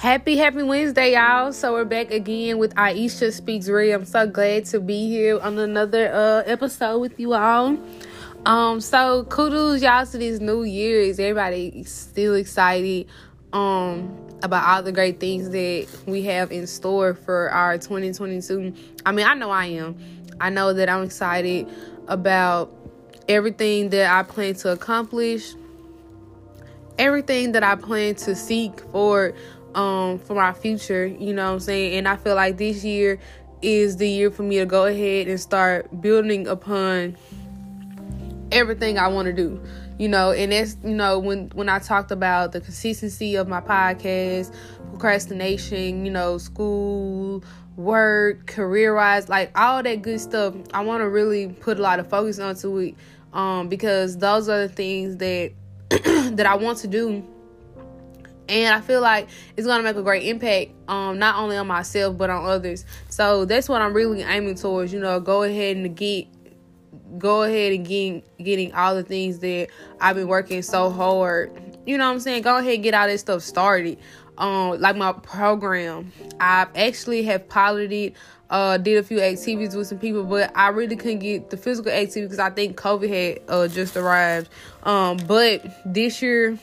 Happy, happy Wednesday, y'all. So we're back again with Iesha Speaks Real. I'm so glad to be here on another uh, episode with you all. Um, so kudos y'all to this new year. Is everybody still excited um about all the great things that we have in store for our 2022? I mean, I know I am. I know that I'm excited about everything that I plan to accomplish, everything that I plan to seek for um for my future, you know what I'm saying? And I feel like this year is the year for me to go ahead and start building upon everything I want to do. You know, and that's you know when when I talked about the consistency of my podcast, procrastination, you know, school, work, career wise, like all that good stuff. I want to really put a lot of focus onto it, um, because those are the things that that I want to do and I feel like it's gonna make a great impact, um, not only on myself but on others. So that's what I'm really aiming towards. You know, go ahead and get, go ahead and getting getting all the things that I've been working so hard. You know what I'm saying? Go ahead and get all this stuff started. Um, like my program, I actually have piloted, uh, did a few activities with some people, but I really couldn't get the physical activity because I think COVID had uh just arrived. Um, but this year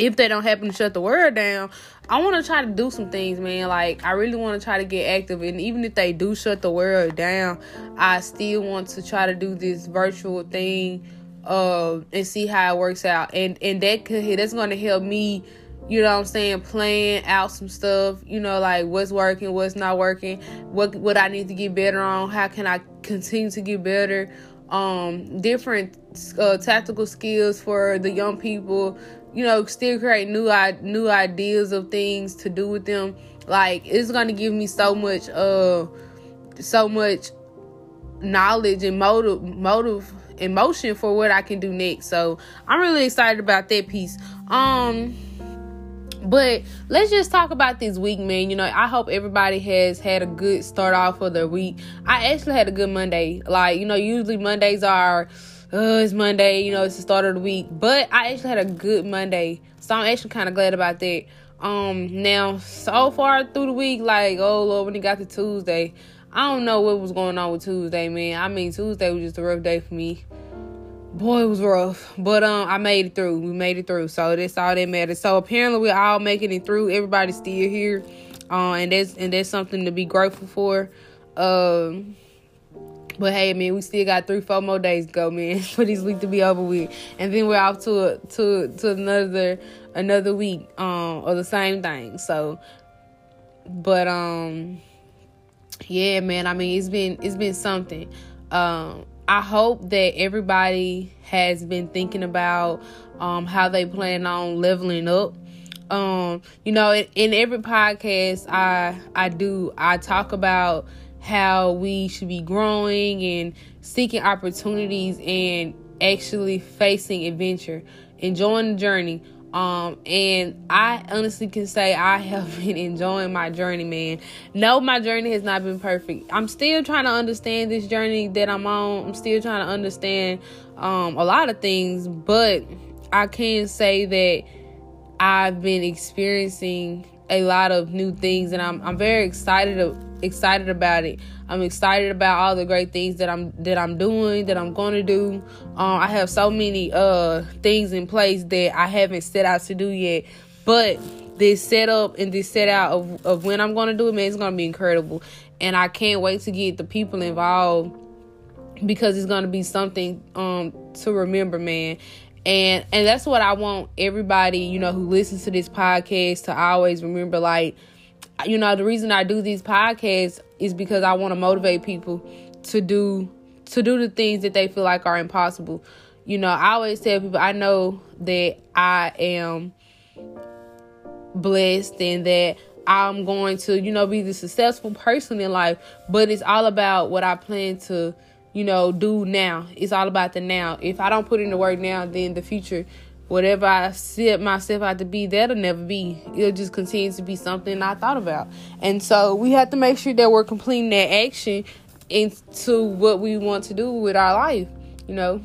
if they don't happen to shut the world down, I want to try to do some things, man. Like I really want to try to get active, and even if they do shut the world down, I still want to try to do this virtual thing, uh, and see how it works out. And and that could that's going to help me, you know, what I'm saying, plan out some stuff. You know, like what's working, what's not working, what what I need to get better on, how can I continue to get better um, different uh, tactical skills for the young people you know, still create new new ideas of things to do with them. Like it's gonna give me so much uh so much knowledge and motive motive emotion for what I can do next. So I'm really excited about that piece. Um but let's just talk about this week, man. You know, I hope everybody has had a good start off for their week. I actually had a good Monday. Like, you know, usually Mondays are oh, it's Monday, you know, it's the start of the week. But I actually had a good Monday. So I'm actually kind of glad about that. Um, now, so far through the week, like, oh, Lord, when it got to Tuesday, I don't know what was going on with Tuesday, man. I mean, Tuesday was just a rough day for me. Boy, it was rough. But um, I made it through. We made it through. So that's all that matters. So apparently we're all making it through. Everybody's still here. Uh, and that's and that's something to be grateful for. Um but hey, man, we still got three, four more days to go, man, for this week to be over with, and then we're off to to to another another week um of the same thing. So, but um, yeah, man. I mean, it's been it's been something. Um, I hope that everybody has been thinking about um how they plan on leveling up um you know in, in, every podcast i i do i talk about how we should be growing and seeking opportunities and actually facing adventure, enjoying the journey. Um, and I honestly can say I have been enjoying my journey, man. No, my journey has not been perfect. I'm still trying to understand this journey that I'm on. I'm still trying to understand um a lot of things, but I can say that I've been experiencing a lot of new things and I'm I'm very excited excited about it. I'm excited about all the great things that I'm that I'm doing, that I'm going to do. Um, I have so many uh things in place that I haven't set out to do yet, but this setup and this set out of, of when I'm going to do it, man, it's going to be incredible. And I can't wait to get the people involved because it's going to be something um to remember, man. And and that's what I want everybody, you know, who listens to this podcast to always remember like you know, the reason I do these podcasts is because I want to motivate people to do to do the things that they feel like are impossible. You know, I always tell people I know that I am blessed and that I'm going to, you know, be the successful person in life, but it's all about what I plan to, you know, do now. It's all about the now. If I don't put in the work now, then the future whatever I set myself out to be, that'll never be. It'll just continue to be something I thought about. And so we have to make sure that we're completing that action into what we want to do with our life, you know.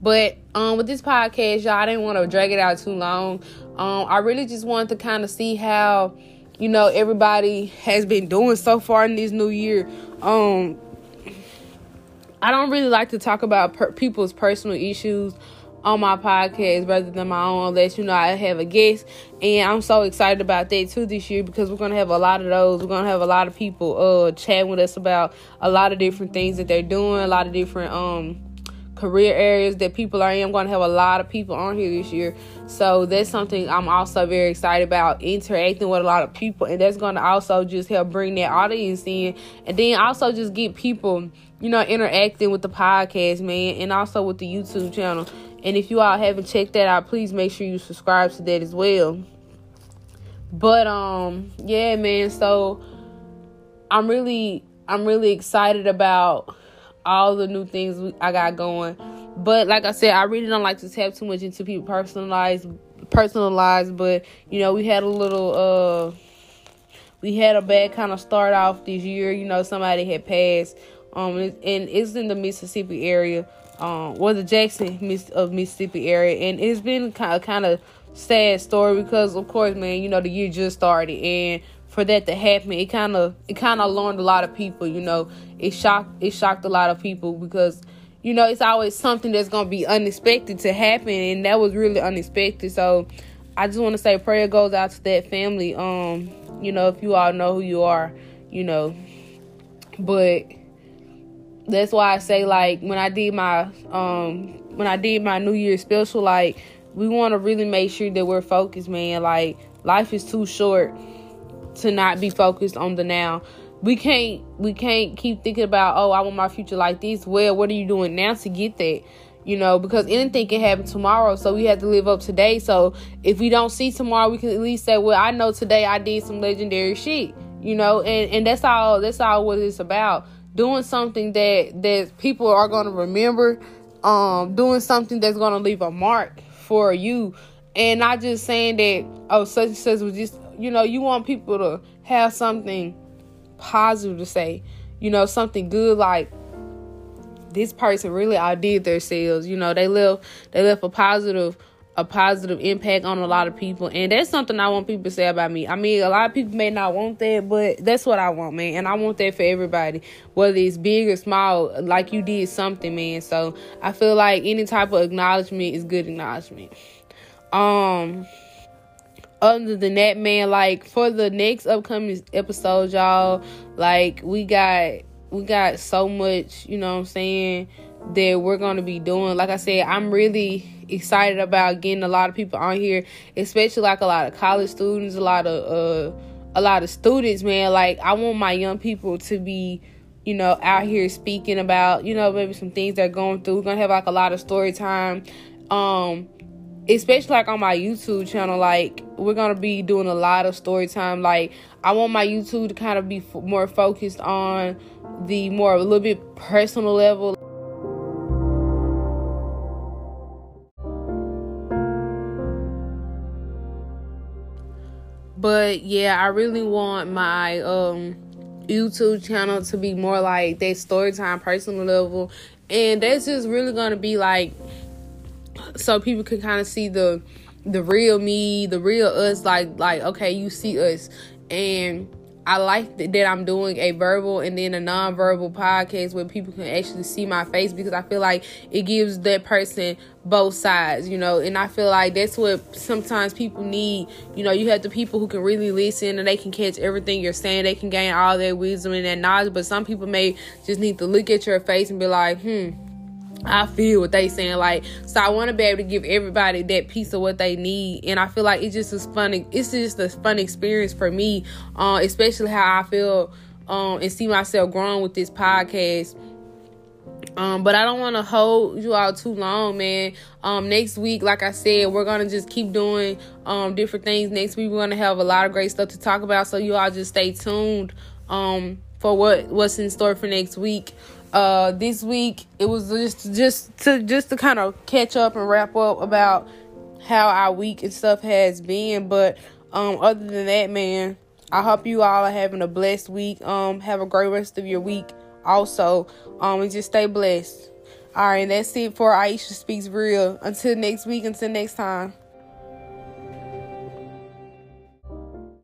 But um, with this podcast, y'all, I didn't want to drag it out too long. Um, I really just wanted to kind of see how, you know, everybody has been doing so far in this new year. Um, I don't really like to talk about per- people's personal issues on my podcast rather than my own unless you know I have a guest. And I'm so excited about that too this year because we're gonna have a lot of those. We're gonna have a lot of people uh chatting with us about a lot of different things that they're doing a lot of different um career areas that people are in. I'm going to have a lot of people on here this year. So that's something I'm also very excited about interacting with a lot of people. And that's going to also just help bring that audience in. And then also just get people, you know, interacting with the podcast, man, and also with the YouTube channel. And if you all haven't checked that out, please make sure you subscribe to that as well. But um yeah, man, so I'm really I'm really excited about all the new things I got going. But like I said, I really don't like to tap too much into people personalized personalized, but you know, we had a little uh we had a bad kind of start off this year. You know, somebody had passed. Um, and it's in the Mississippi area um, well, the Jackson Miss of Mississippi area, and it's been kind of kind of sad story because, of course, man, you know the year just started, and for that to happen, it kind of it kind of alarmed a lot of people. You know, it shocked it shocked a lot of people because you know it's always something that's gonna be unexpected to happen, and that was really unexpected. So I just want to say prayer goes out to that family. Um, you know, if you all know who you are, you know, but that's why I say like when I did my um when I did my New Year's special, like we want to really make sure that we're focused, man. Like life is too short to not be focused on the now. We can't we can't keep thinking about oh I want my future like this. Well, what are you doing now to get that? You know, because anything can happen tomorrow, so we have to live up today. So if we don't see tomorrow, we can at least say, "Well, I know today I did some legendary shit." You know, and and that's all that's all what it's about doing something that that people are to remember um doing something that's to leave a mark for you and not just saying that oh such and such was just you know you want people to have something positive to say you know something good like this person really outdid themselves you know they left they left a positive a positive impact on a lot of people. And that's something i want people to say about me. I mean a lot of people may not want that but that's what i want man. And i want that for everybody whether it's big or small like you did something man. So i feel like any type of acknowledgement is good acknowledgement. Um other than that man like for the next upcoming episode y'all like we got we got so much you know what i'm saying that we're to be doing like i said i'm really excited about getting a lot of people on here, especially like a lot of college students, a lot of uh a lot of students, man. Like I want my young people to be, you know, out here speaking about, you know, maybe some things they're going through. We're gonna have like a lot of story time. Um especially like on my YouTube channel, like we're gonna be doing a lot of story time. Like I want my YouTube to kind of be f- more focused on the more a little bit personal level. But yeah, I really want my um YouTube channel to be more like that story time personal level. And that's just really gonna be like so people can kind of see the the real me, the real us, like like okay, you see us. And I like that I'm doing a verbal and then a non-verbal podcast where people can actually see my face because I feel like it gives that person both sides, you know, and I feel like that's what sometimes people need. You know, you have the people who can really listen and they can catch everything you're saying, they can gain all their wisdom and that knowledge, but some people may just need to look at your face and be like, hmm, I feel what they saying. Like, so I want to be able to give everybody that piece of what they need, and I feel like it's just as fun. It's just a fun experience for me, uh, especially how I feel um, and see myself growing with this podcast. Um, but I don't want to hold you all too long, man. Um, next week, like I said, we're gonna just keep doing um different things. Next week, we're gonna have a lot of great stuff to talk about. So you all just stay tuned um for what what's in store for next week uh this week it was just just to just to kind of catch up and wrap up about how our week and stuff has been but um other than that man i hope you all are having a blessed week um have a great rest of your week also um and just stay blessed All right, and that's it for Iesha Speaks Real. Until next week, until next time.